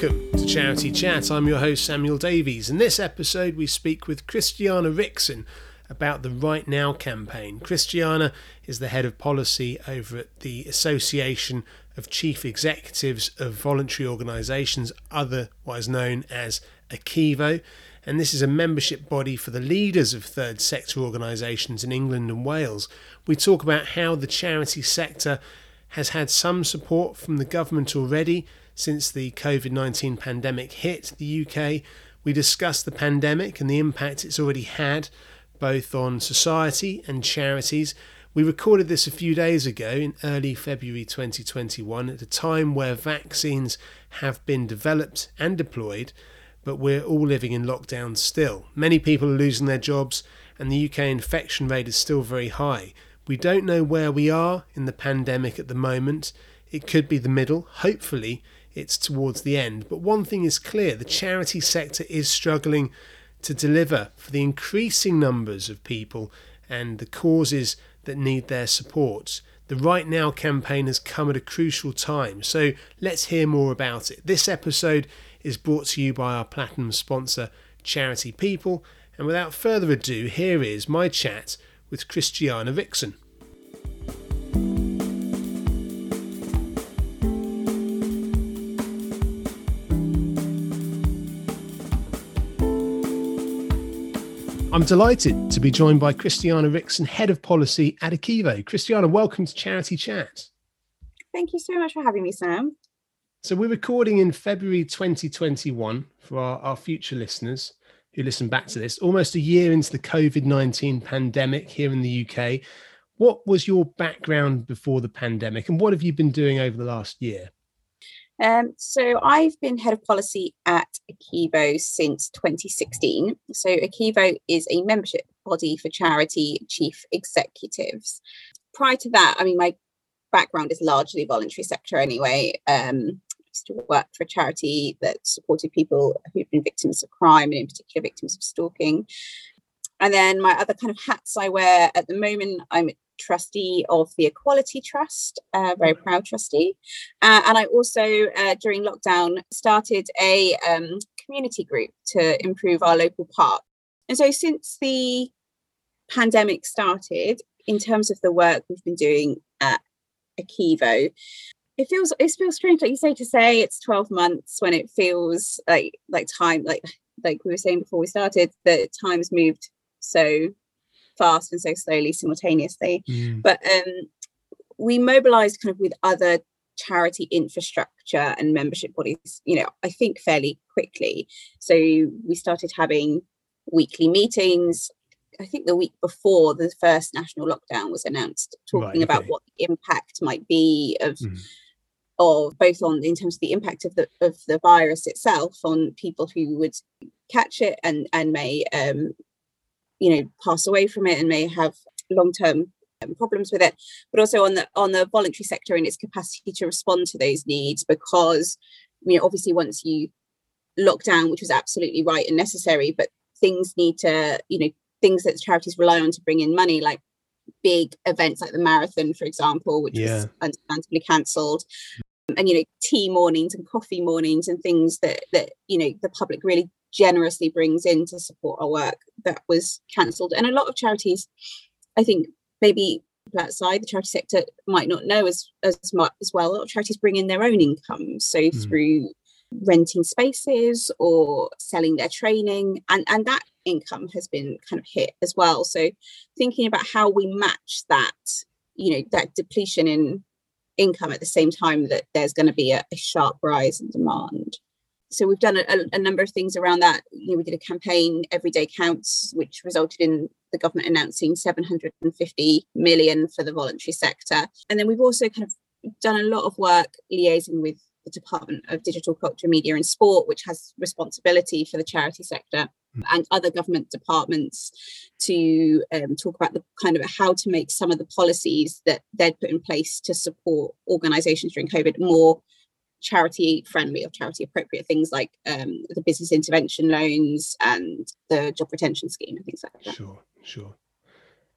Welcome to Charity Chat. I'm your host, Samuel Davies. In this episode, we speak with Christiana Wrixon about the Right Now campaign. Christiana is the head of policy over at the Association of Chief Executives of Voluntary Organisations, otherwise known as ACEVO. And this is a membership body for the leaders of third sector organisations in England and Wales. We talk about how the charity sector has had some support from the government already since the COVID 19 pandemic hit the UK. We discuss the pandemic and the impact it's already had both on society and charities. We recorded this a few days ago in early February 2021 at a time where vaccines have been developed and deployed, but we're all living in lockdown still. Many people are losing their jobs, and the UK infection rate is still very high. We don't know where we are in the pandemic at the moment. It could be the middle. Hopefully, it's towards the end. But one thing is clear the charity sector is struggling to deliver for the increasing numbers of people and the causes that need their support. The Right Now campaign has come at a crucial time, so let's hear more about it. This episode is brought to you by our platinum sponsor, Charity People, and without further ado, here is my chat with Christiana Wrixon. I'm delighted to be joined by Christiana Wrixon, Head of Policy at ACEVO. Christiana, welcome to Charity Chat. Thank you so much for having me, Sam. So, we're recording in February 2021 for our, our future listeners who listen back to this, almost a year into the COVID 19 pandemic here in the UK. What was your background before the pandemic, and what have you been doing over the last year? Um, so I've been head of policy at ACEVO since 2016. So ACEVO is a membership body for charity chief executives. Prior to that, I mean, my background is largely voluntary sector anyway. Um, to work for a charity that supported people who'd been victims of crime and in particular victims of stalking. And then my other kind of hats I wear at the moment, I'm trustee of the Equality Trust, uh, very mm-hmm. proud trustee. Uh, and I also, uh, during lockdown, started a um, community group to improve our local park. And so, since the pandemic started, in terms of the work we've been doing at ACEVO, it feels it feels strange, like you say, to say it's 12 months when it feels like like time, like like we were saying before we started, that time's moved so fast and so slowly simultaneously. Mm. But um, we mobilized kind of with other charity infrastructure and membership bodies, you know, I think fairly quickly. So we started having weekly meetings. I think the week before the first national lockdown was announced, talking right, okay. about what the impact might be of mm. of both on in terms of the impact of the of the virus itself on people who would catch it and and may um, you know pass away from it and may have long-term um, problems with it but also on the on the voluntary sector and its capacity to respond to those needs because you know obviously once you lock down which was absolutely right and necessary but things need to you know things that charities rely on to bring in money like big events like the marathon for example which yeah. was understandably cancelled and you know tea mornings and coffee mornings and things that that you know the public really generously brings in to support our work that was cancelled. And a lot of charities, I think maybe outside the charity sector might not know as as much as well. A lot of charities bring in their own income. So mm. through renting spaces or selling their training and and that income has been kind of hit as well so thinking about how we match that you know that depletion in income at the same time that there's going to be a, a sharp rise in demand so we've done a, a, number of things around that. You know, we did a campaign, Everyday Counts, which resulted in the government announcing 750 million for the voluntary sector. And then we've also kind of done a lot of work liaising with the Department of Digital Culture, Media and Sport, which has responsibility for the charity sector hmm. and other government departments to um, talk about the kind of how to make some of the policies that they'd put in place to support organizations during COVID more charity friendly or charity appropriate things like um, the business intervention loans and the job retention scheme and things like that. Sure, sure.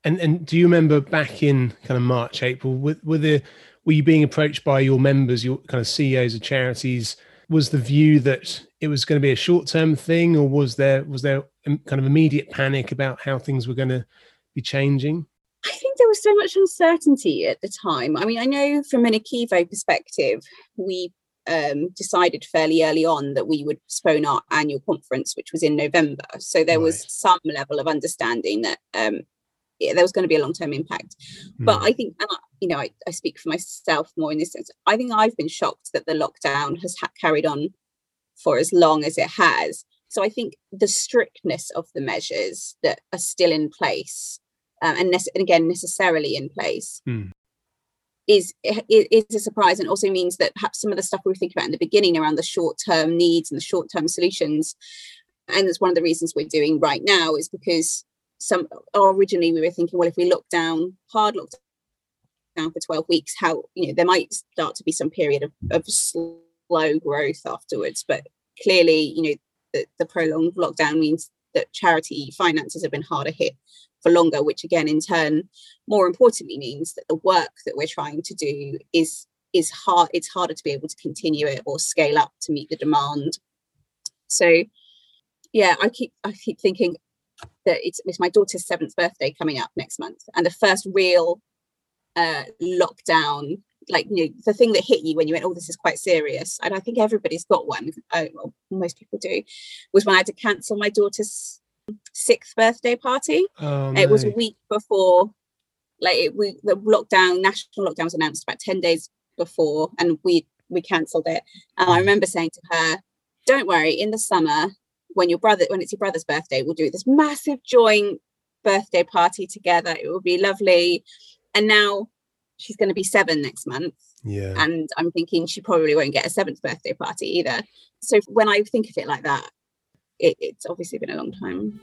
And and do you remember back in kind of March, April, were, were the were you being approached by your members, your kind of CEOs of charities, was the view that it was going to be a short term thing, or was there was there kind of immediate panic about how things were going to be changing? I think there was so much uncertainty at the time. I mean, I know from an ACEVO perspective, we um, decided fairly early on that we would postpone our annual conference, which was in November. So there right. was some level of understanding that um, yeah, there was going to be a long term impact. Mm. But I think, and I, you know, I, I, speak for myself more in this sense. I think I've been shocked that the lockdown has ha- carried on for as long as it has. So I think the strictness of the measures that are still in place, um, and, ne- and, again necessarily in place, mm. Is is a surprise, and also means that perhaps some of the stuff we were thinking about in the beginning around the short term needs and the short term solutions, and it's one of the reasons we're doing right now is because some originally we were thinking, well, if we look down hard lockdown for 12 weeks, how you know there might start to be some period of, of slow growth afterwards. But clearly, you know, the, the prolonged lockdown means that charity finances have been harder hit for longer, which again in turn, more importantly, means that the work that we're trying to do is is hard it's harder to be able to continue it or scale up to meet the demand. So yeah, I keep I keep thinking that it's, it's my daughter's seventh birthday coming up next month, and the first real uh, lockdown, like you know, the thing that hit you when you went, "Oh, this is quite serious," and I think everybody's got one. Uh, well, most people do. Was when I had to cancel my daughter's sixth birthday party. Oh, it was a week before, like it, we the lockdown, national lockdown was announced about ten days before, and we we cancelled it. And I mm. remember saying to her, "Don't worry, in the summer when your brother when it's your brother's birthday we'll do this massive joint birthday party together it will be lovely and now she's going to be seven next month yeah and i'm thinking she probably won't get a seventh birthday party either so when i think of it like that it, it's obviously been a long time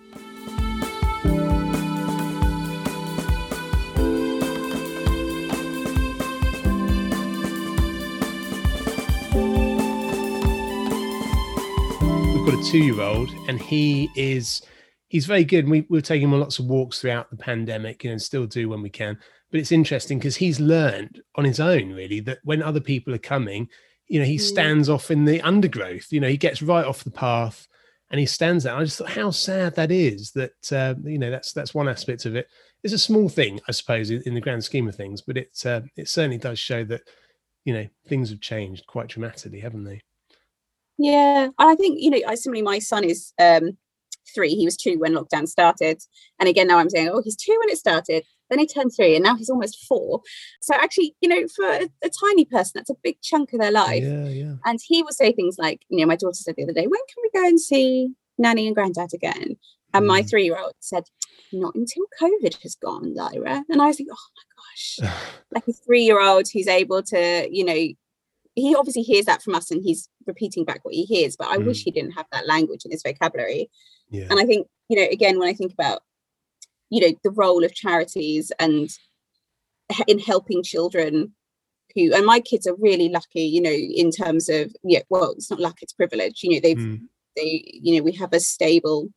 We've got a two-year-old, and he is he's very good. We, we're taking him on lots of walks throughout the pandemic, you know, and still do when we can. But it's interesting because he's learned on his own, really, that when other people are coming, you know, he mm. stands off in the undergrowth. You know, he gets right off the path and he stands there. I just thought how sad that is. That uh, you know, that's that's one aspect of it. It's a small thing, I suppose, in, in the grand scheme of things, but it uh, it certainly does show that you know things have changed quite dramatically, haven't they? Yeah, I think you know, I similarly, my son is um, three. He was two when lockdown started, and again now I'm saying, oh, he's two when it started. Then he turned three, and now he's almost four. So actually, you know, for a, a tiny person, that's a big chunk of their life. Yeah, yeah. And he will say things like, you know, my daughter said the other day, when can we go and see Nanny and Granddad again? And mm. my three-year-old said, not until COVID has gone, Lyra. And I was like, oh my gosh, like a three-year-old who's able to, you know, he obviously hears that from us and he's repeating back what he hears but i mm. wish he didn't have that language in his vocabulary yeah. and i think you know again when i think about you know the role of charities and in helping children who and my kids are really lucky you know in terms of yeah well it's not luck it's privilege you know they've mm. they you know we have a stable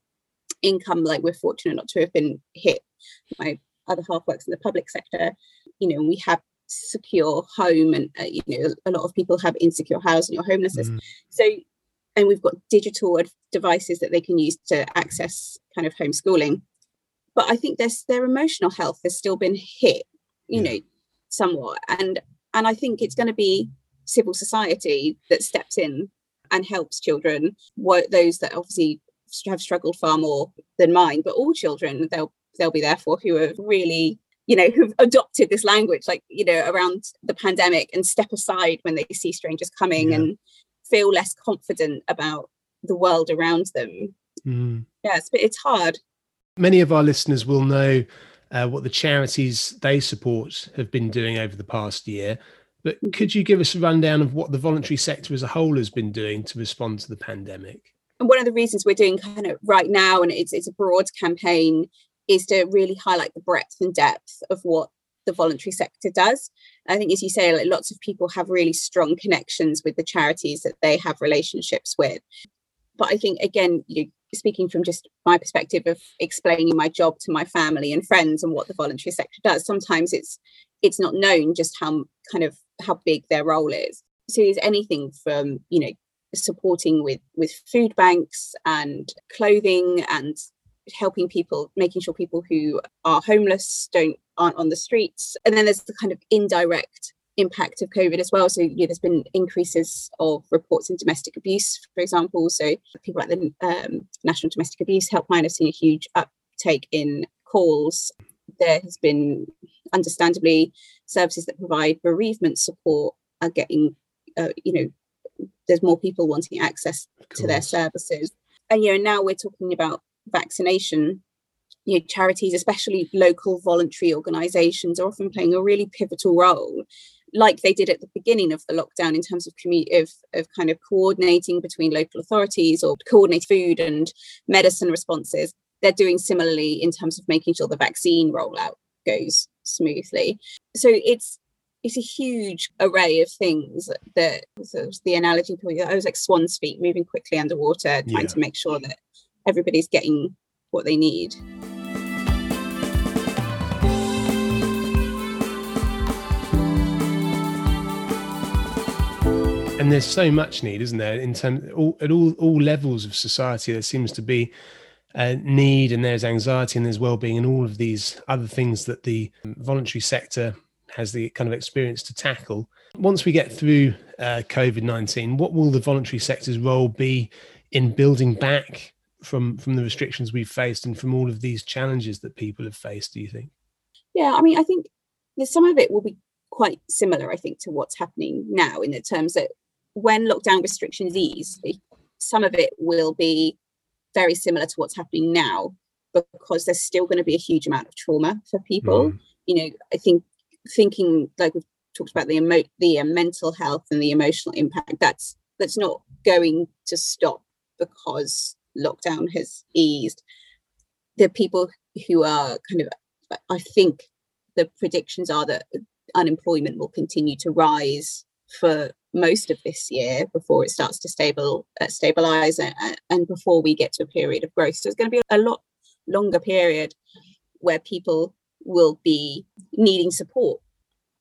income like we're fortunate not to have been hit my other half works in the public sector you know we have secure home and uh, you know a lot of people have insecure housing or homelessness mm. so and we've got digital devices that they can use to access kind of homeschooling but i think there's their emotional health has still been hit you yeah. know somewhat and and i think it's going to be civil society that steps in and helps children what those that obviously have struggled far more than mine but all children they'll they'll be there for who are really you know who've adopted this language like you know around the pandemic and step aside when they see strangers coming yeah. and feel less confident about the world around them mm. yes but it's hard many of our listeners will know uh, what the charities they support have been doing over the past year but could you give us a rundown of what the voluntary sector as a whole has been doing to respond to the pandemic and one of the reasons we're doing kind of right now and it's, it's a broad campaign is to really highlight the breadth and depth of what the voluntary sector does. I think, as you say, like lots of people have really strong connections with the charities that they have relationships with. But I think, again, you speaking from just my perspective of explaining my job to my family and friends and what the voluntary sector does, sometimes it's it's not known just how kind of how big their role is. So, is anything from you know supporting with with food banks and clothing and helping people making sure people who are homeless don't aren't on the streets and then there's the kind of indirect impact of covid as well so yeah, there's been increases of reports in domestic abuse for example so people like the um, national domestic abuse helpline have seen a huge uptake in calls there has been understandably services that provide bereavement support are getting uh, you know there's more people wanting access to their services. And you know, now we're talking about vaccination. You know, charities, especially local voluntary organisations, are often playing a really pivotal role, like they did at the beginning of the lockdown in terms of community of, of kind of coordinating between local authorities or coordinate food and medicine responses. They're doing similarly in terms of making sure the vaccine rollout goes smoothly. So it's it's a huge array of things that the analogy I was like swan's feet moving quickly underwater, trying yeah. to make sure that everybody's getting what they need. And there's so much need, isn't there? In terms all, at all all levels of society, there seems to be a need, and there's anxiety, and there's well-being, and all of these other things that the voluntary sector has the kind of experience to tackle. Once we get through uh, COVID 19, what will the voluntary sector's role be in building back from, from the restrictions we've faced and from all of these challenges that people have faced, do you think? Yeah, I mean, I think some of it will be quite similar, I think, to what's happening now in the terms that when lockdown restrictions ease, some of it will be very similar to what's happening now because there's still going to be a huge amount of trauma for people. Mm. You know, I think thinking like we've talked about the emo- the uh, mental health and the emotional impact that's that's not going to stop because lockdown has eased the people who are kind of i think the predictions are that unemployment will continue to rise for most of this year before it starts to stable uh, stabilize and, and before we get to a period of growth so it's going to be a lot longer period where people will be needing support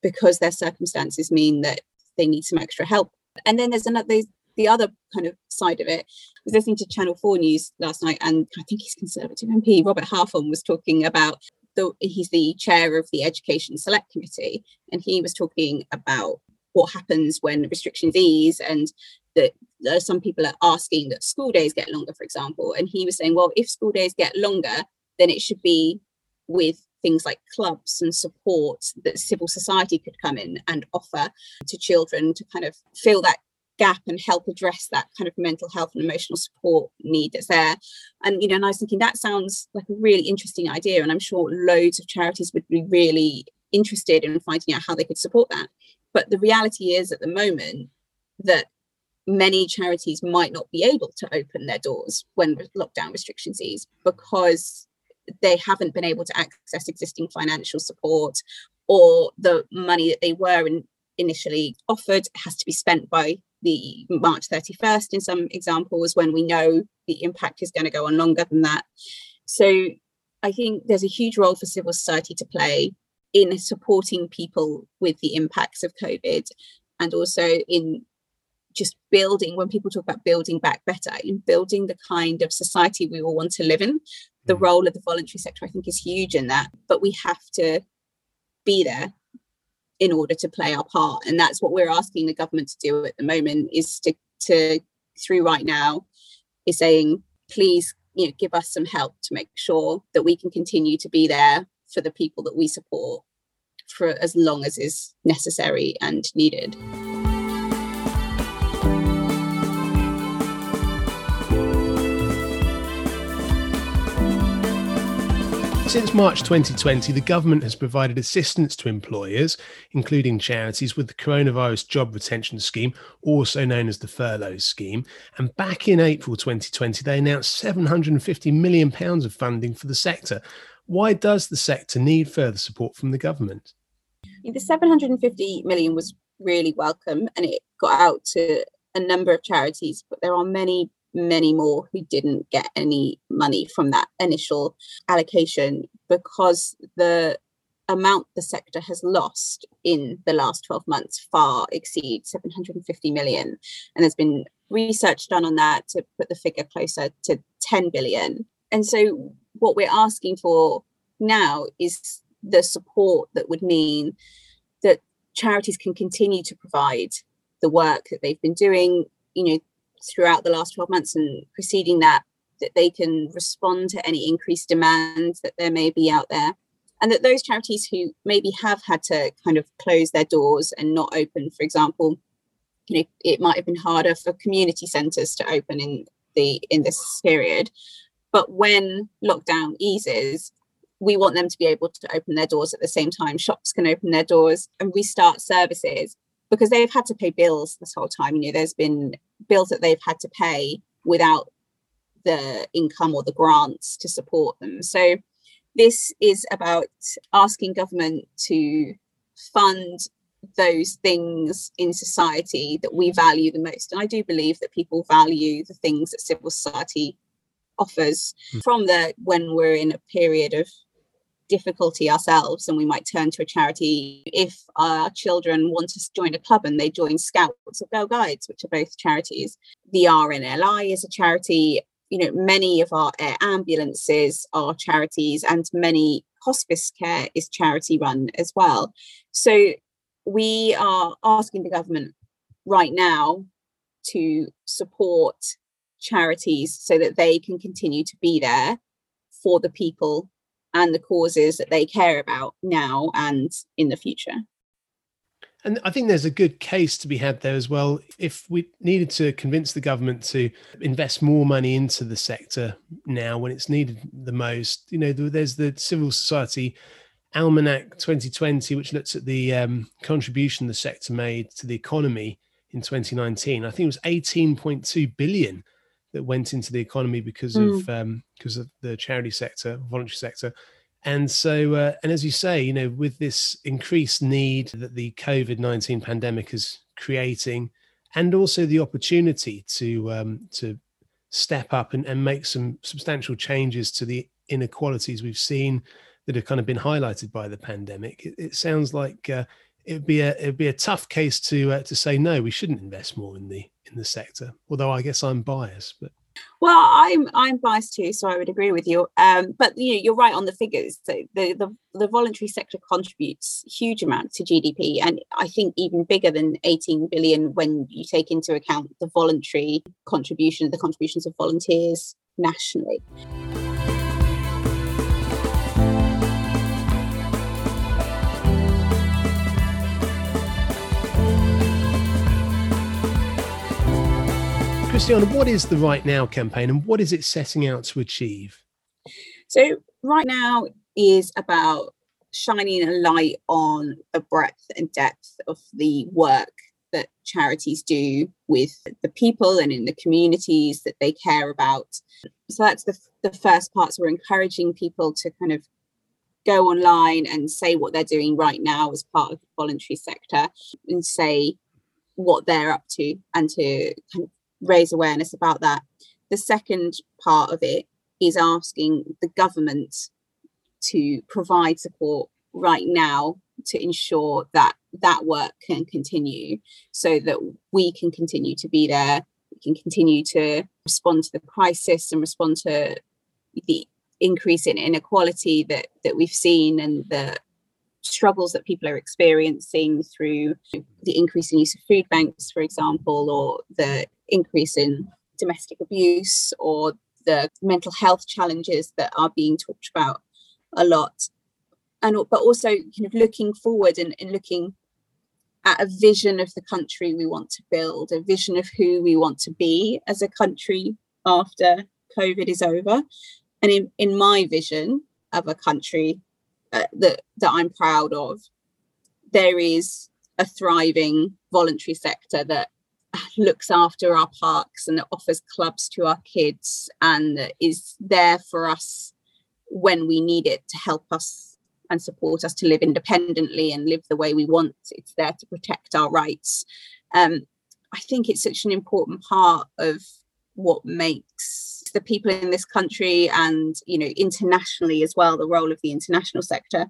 because their circumstances mean that they need some extra help. And then there's another there's the other kind of side of it. I was listening to Channel 4 News last night, and I think he's Conservative MP, Robert Halfon, was talking about the he's the chair of the Education Select Committee, and he was talking about what happens when restrictions ease and that some people are asking that school days get longer, for example. And he was saying, well, if school days get longer, then it should be with things like clubs and support that civil society could come in and offer to children to kind of fill that gap and help address that kind of mental health and emotional support need that's there. And you know, and I was thinking that sounds like a really interesting idea, and I'm sure loads of charities would be really interested in finding out how they could support that. But the reality is at the moment that many charities might not be able to open their doors when lockdown restrictions ease because they haven't been able to access existing financial support or the money that they were in, initially offered has to be spent by the March 31st in some examples when we know the impact is going to go on longer than that. So I think there's a huge role for civil society to play in supporting people with the impacts of COVID and also in just building when people talk about building back better in building the kind of society we all want to live in the mm. role of the voluntary sector i think is huge in that but we have to be there in order to play our part and that's what we're asking the government to do at the moment is to to through right now is saying please you know give us some help to make sure that we can continue to be there for the people that we support for as long as is necessary and needed. Since March 2020, the government has provided assistance to employers, including charities, with the Coronavirus Job Retention Scheme, also known as the Furlough Scheme. And back in April 2020, they announced £750 million of funding for the sector. Why does the sector need further support from the government? The 750 million was really welcome and it got out to a number of charities, but there are many many more who didn't get any money from that initial allocation because the amount the sector has lost in the last 12 months far exceeds 750 million and there's been research done on that to put the figure closer to 10 billion. And so what we're asking for now is the support that would mean that charities can continue to provide the work that they've been doing, you know, throughout the last 12 months and preceding that, that they can respond to any increased demand that there may be out there. And that those charities who maybe have had to kind of close their doors and not open, for example, you know, it might have been harder for community centres to open in the in this period. But when lockdown eases, we want them to be able to open their doors at the same time. Shops can open their doors and restart services because they've had to pay bills this whole time. You know, there's been bills that they've had to pay without the income or the grants to support them. So this is about asking government to fund those things in society that we value the most. And I do believe that people value the things that civil society offers mm. from the when we're in a period of difficulty ourselves and we might turn to a charity. If our children want to join a club and they join scouts or girl guides which are both charities the rnli is a charity. You know many of our air ambulances are charities and many hospice care is charity run as well. So we are asking the government right now to support charities so that they can continue to be there for the people and the causes that they care about now and in the future. And I think there's a good case to be had there as well. If we needed to convince the government to invest more money into the sector now when it's needed the most, you know, there's the civil society Almanac 2020, which looks at the um, contribution the sector made to the economy in 2019. I think it was 18.2 billion that went into the economy because mm. of um, because of the charity sector, voluntary sector. And so, uh, and as you say, you know, with this increased need that the COVID 19 pandemic is creating, and also the opportunity to um, to step up and, and make some substantial changes to the inequalities we've seen that have kind of been highlighted by the pandemic. It, it sounds like uh, it'd be a it'd be a tough case to uh, to say no, we shouldn't invest more in the in the sector. Although I guess I'm biased, but well, I'm I'm biased too, so I would agree with you. Um, but you know, you're right on the figures. So the, the the voluntary sector contributes huge amounts to GDP, and I think even bigger than 18 billion when you take into account the voluntary contribution, the contributions of volunteers nationally. Christiana, what is the Right Now campaign and what is it setting out to achieve? So, Right Now is about shining a light on the breadth and depth of the work that charities do with the people and in the communities that they care about. So that's the, the first part. So we're encouraging people to kind of go online and say what they're doing right now as part of the voluntary sector and say what they're up to and to kind of raise awareness about that. The second part of it is asking the government to provide support right now to ensure that that work can continue so that we can continue to be there we can continue to respond to the crisis and respond to the increase in inequality that that we've seen and the struggles that people are experiencing through the increasing use of food banks for example or the increase in domestic abuse or the mental health challenges that are being talked about a lot. And but also kind of looking forward and, and looking at a vision of the country we want to build a vision of who we want to be as a country after covid is over. And in, in my vision of a country uh, that that i'm proud of there is a thriving voluntary sector that looks after our parks and offers clubs to our kids and is there for us when we need it to help us and support us to live independently and live the way we want. It's there to protect our rights. Um, I think it's such an important part of what makes the people in this country and you know internationally as well the role of the international sector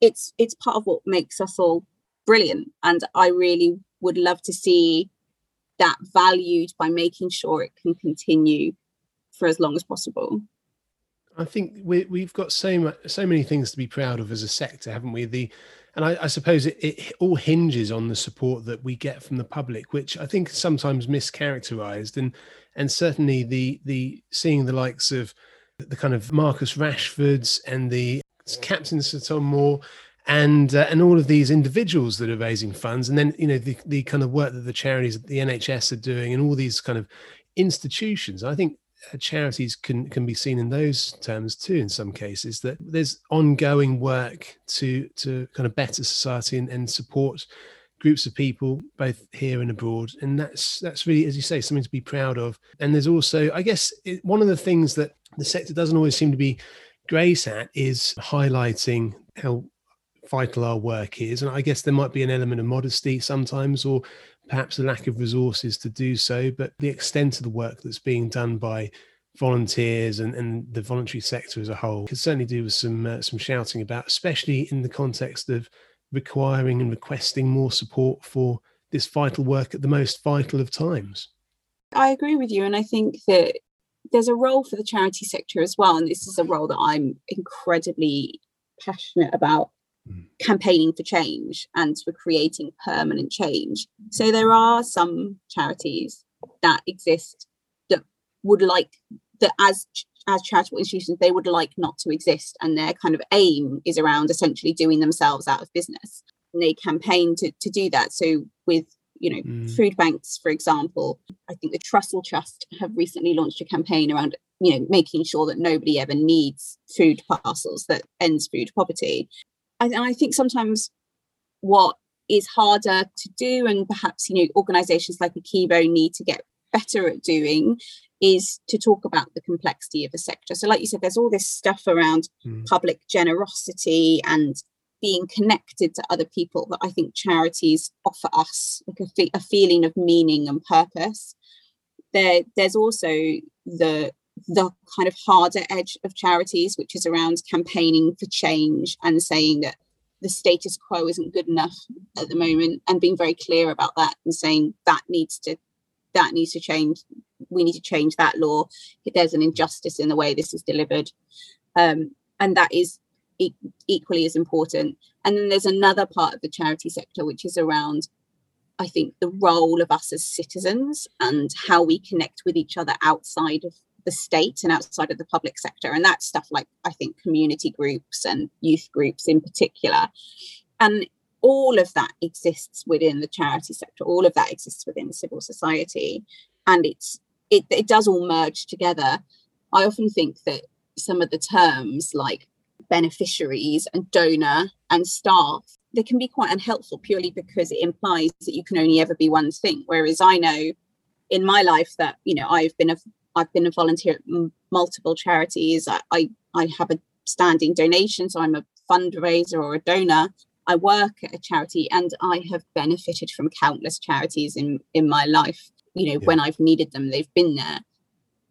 it's it's part of what makes us all brilliant and i really would love to see that valued by making sure it can continue for as long as possible. I think we, we've got so much, so many things to be proud of as a sector, haven't we? The and I, I suppose it, it, all hinges on the support that we get from the public, which I think is sometimes mischaracterized, and and certainly the the seeing the likes of the kind of Marcus Rashfords and the Captain Sir Tom Moore and uh, and all of these individuals that are raising funds, and then you know the the kind of work that the charities, the NHS are doing, and all these kind of institutions. I think uh, charities can can be seen in those terms too in some cases that there's ongoing work to to kind of better society and, and support groups of people both here and abroad and that's that's really as you say something to be proud of. And there's also i guess it, one of the things that the sector doesn't always seem to be great at is highlighting how vital our work is. And i guess there might be an element of modesty sometimes or perhaps a lack of resources to do so, but the extent of the work that's being done by volunteers and, and the voluntary sector as a whole could certainly do with some uh, some shouting about, especially in the context of requiring and requesting more support for this vital work at the most vital of times. I agree with you, and I think that there's a role for the charity sector as well, and this is a role that I'm incredibly passionate about hmm. campaigning for change and for creating permanent change. So there are some charities that exist that would like that as as charitable institutions they would like not to exist and their kind of aim is around essentially doing themselves out of business. And they campaign to, to do that. So with you know mm. food banks for example i think the trussell trust have recently launched a campaign around you know making sure that nobody ever needs food parcels that ends food poverty. I, I think sometimes what is harder to do and perhaps you know organizations like ACEVO need to get better at doing is to talk about the complexity of the sector. So like you said there's all this stuff around mm. public generosity and being connected to other people that i think charities offer us like a, fe- a feeling of meaning and purpose. There there's also the the kind of harder edge of charities, which is around campaigning for change and saying that the status quo isn't good enough at the moment and being very clear about that and saying that needs to that needs to change we need to change that law there's an injustice in the way this is delivered um, and that is e- equally as important and then there's another part of the charity sector which is around i think the role of us as citizens and how we connect with each other outside of the state and outside of the public sector. And that's stuff like, I think, community groups and youth groups in particular. And all of that exists within the charity sector, all of that exists within civil society. And it's it, it does all merge together. I often think that some of the terms like beneficiaries and donor and staff they can be quite unhelpful purely because it implies that you can only ever be one thing whereas i know in my life that you know i've been a I've been a volunteer at multiple charities. I, I, I have a standing donation, so I'm a fundraiser or a donor. I work at a charity and I have benefited from countless charities in, in my life. You know, yeah. when I've needed them, they've been there.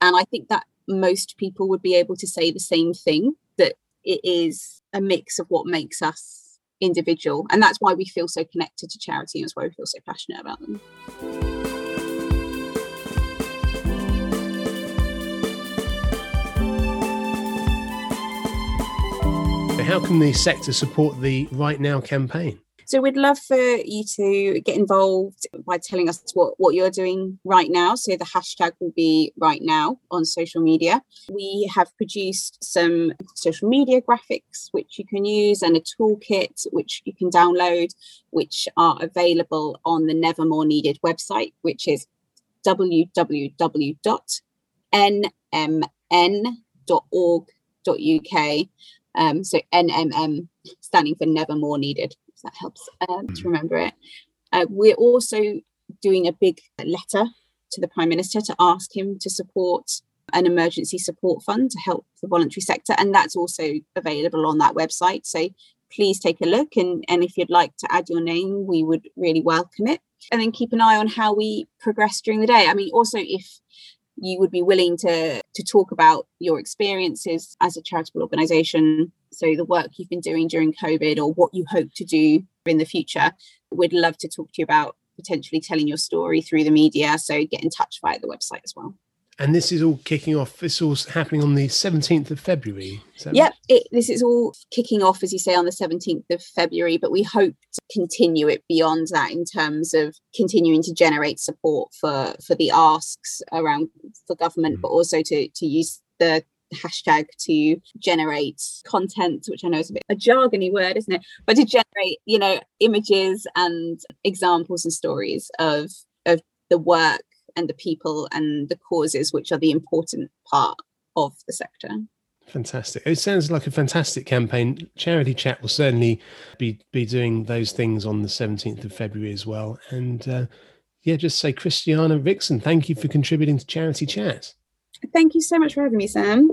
And I think that most people would be able to say the same thing that it is a mix of what makes us individual. And that's why we feel so connected to charity and that's why we feel so passionate about them. how can the sector support the Right Now campaign? So we'd love for you to get involved by telling us what, what you're doing right now. So the hashtag will be right now on social media. We have produced some social media graphics which you can use and a toolkit which you can download, which are available on the Nevermore Needed website, which is www.nmn.org.uk. Um, so NMN standing for Never More Needed. That helps um, to mm-hmm. remember it. Uh, we're also doing a big letter to the Prime Minister to ask him to support an emergency support fund to help the voluntary sector, and that's also available on that website. So please take a look, and, and if you'd like to add your name, we would really welcome it. And then keep an eye on how we progress during the day. I mean, also if you would be willing to to talk about your experiences as a charitable organization so the work you've been doing during covid or what you hope to do in the future we'd love to talk to you about potentially telling your story through the media. So get in touch via the website as well. And this is all kicking off. This all happening on the 17th of February. Yep, it, this is all kicking off, as you say, on the 17th of February. But we hope to continue it beyond that in terms of continuing to generate support for for the asks around for government, mm. but also to to use the hashtag to generate content, which I know is a bit a jargony word, isn't it? But to generate, you know, images and examples and stories of of the work and the people and the causes which are the important part of the sector. Fantastic. It sounds like a fantastic campaign. Charity Chat will certainly be be doing those things on the 17th of February as well. And uh, yeah, just say Christiana Wrixon, thank you for contributing to Charity Chat. Thank you so much for having me, Sam.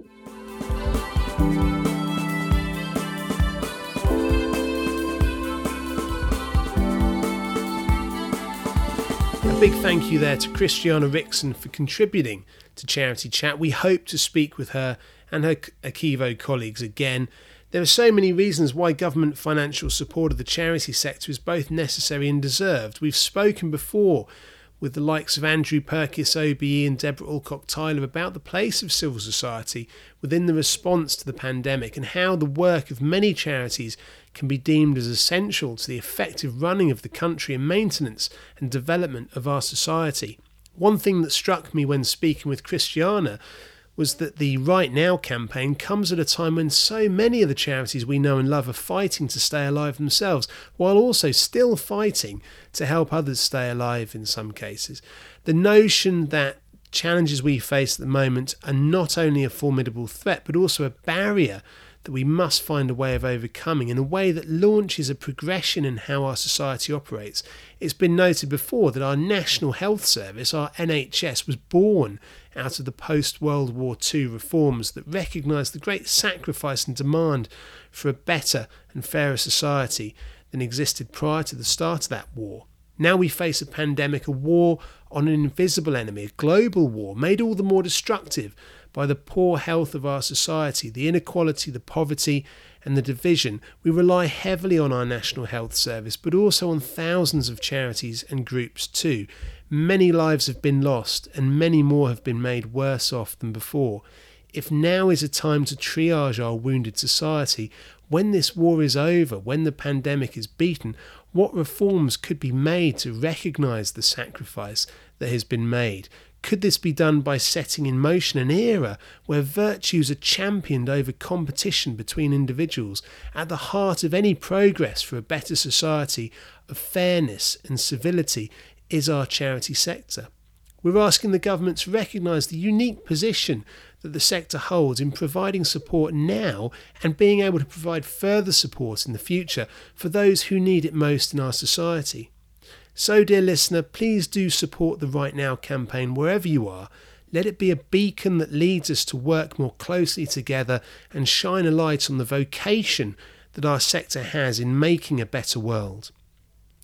Big thank you there to Christiana Wrixon for contributing to Charity Chat. We hope to speak with her and her ACEVO colleagues again. There are so many reasons why government financial support of the charity sector is both necessary and deserved. We've spoken before with the likes of Andrew Purkis OBE and Debra Allcock Tyler about the place of civil society within the response to the pandemic and how the work of many charities can be deemed as essential to the effective running of the country and maintenance and development of our society. One thing that struck me when speaking with Christiana was that the Right Now campaign comes at a time when so many of the charities we know and love are fighting to stay alive themselves, while also still fighting to help others stay alive in some cases. The notion that challenges we face at the moment are not only a formidable threat, but also a barrier that we must find a way of overcoming in a way that launches a progression in how our society operates. It's been noted before that our National Health Service, our NHS, was born out of the post World War II reforms that recognised the great sacrifice and demand for a better and fairer society than existed prior to the start of that war. Now we face a pandemic, a war on an invisible enemy, a global war, made all the more destructive by the poor health of our society, the inequality, the poverty, and the division, we rely heavily on our National Health Service, but also on thousands of charities and groups too. Many lives have been lost, and many more have been made worse off than before. If now is a time to triage our wounded society, when this war is over, when the pandemic is beaten, what reforms could be made to recognise the sacrifice that has been made? Could this be done by setting in motion an era where virtues are championed over competition between individuals? At the heart of any progress for a better society of fairness and civility is our charity sector. We're asking the government to recognise the unique position that the sector holds in providing support now and being able to provide further support in the future for those who need it most in our society. So, dear listener, please do support the Right Now campaign wherever you are. Let it be a beacon that leads us to work more closely together and shine a light on the vocation that our sector has in making a better world.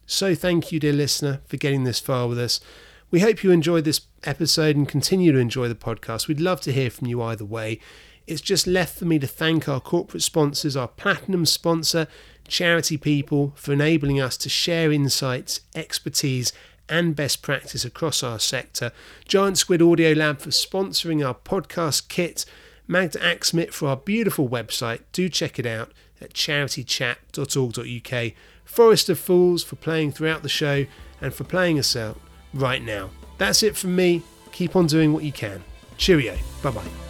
So, thank you, dear listener, for getting this far with us. We hope you enjoyed this episode and continue to enjoy the podcast. We'd love to hear from you either way. It's just left for me to thank our corporate sponsors, our platinum sponsor, Charity People, for enabling us to share insights, expertise, and best practice across our sector, Giant Squid Audio Lab for sponsoring our podcast kit, Magda Axmit for our beautiful website. Do check it out at charitychat.org.uk, Forest of Fools for playing throughout the show and for playing us out right now. That's it from me. Keep on doing what you can. Cheerio. Bye bye.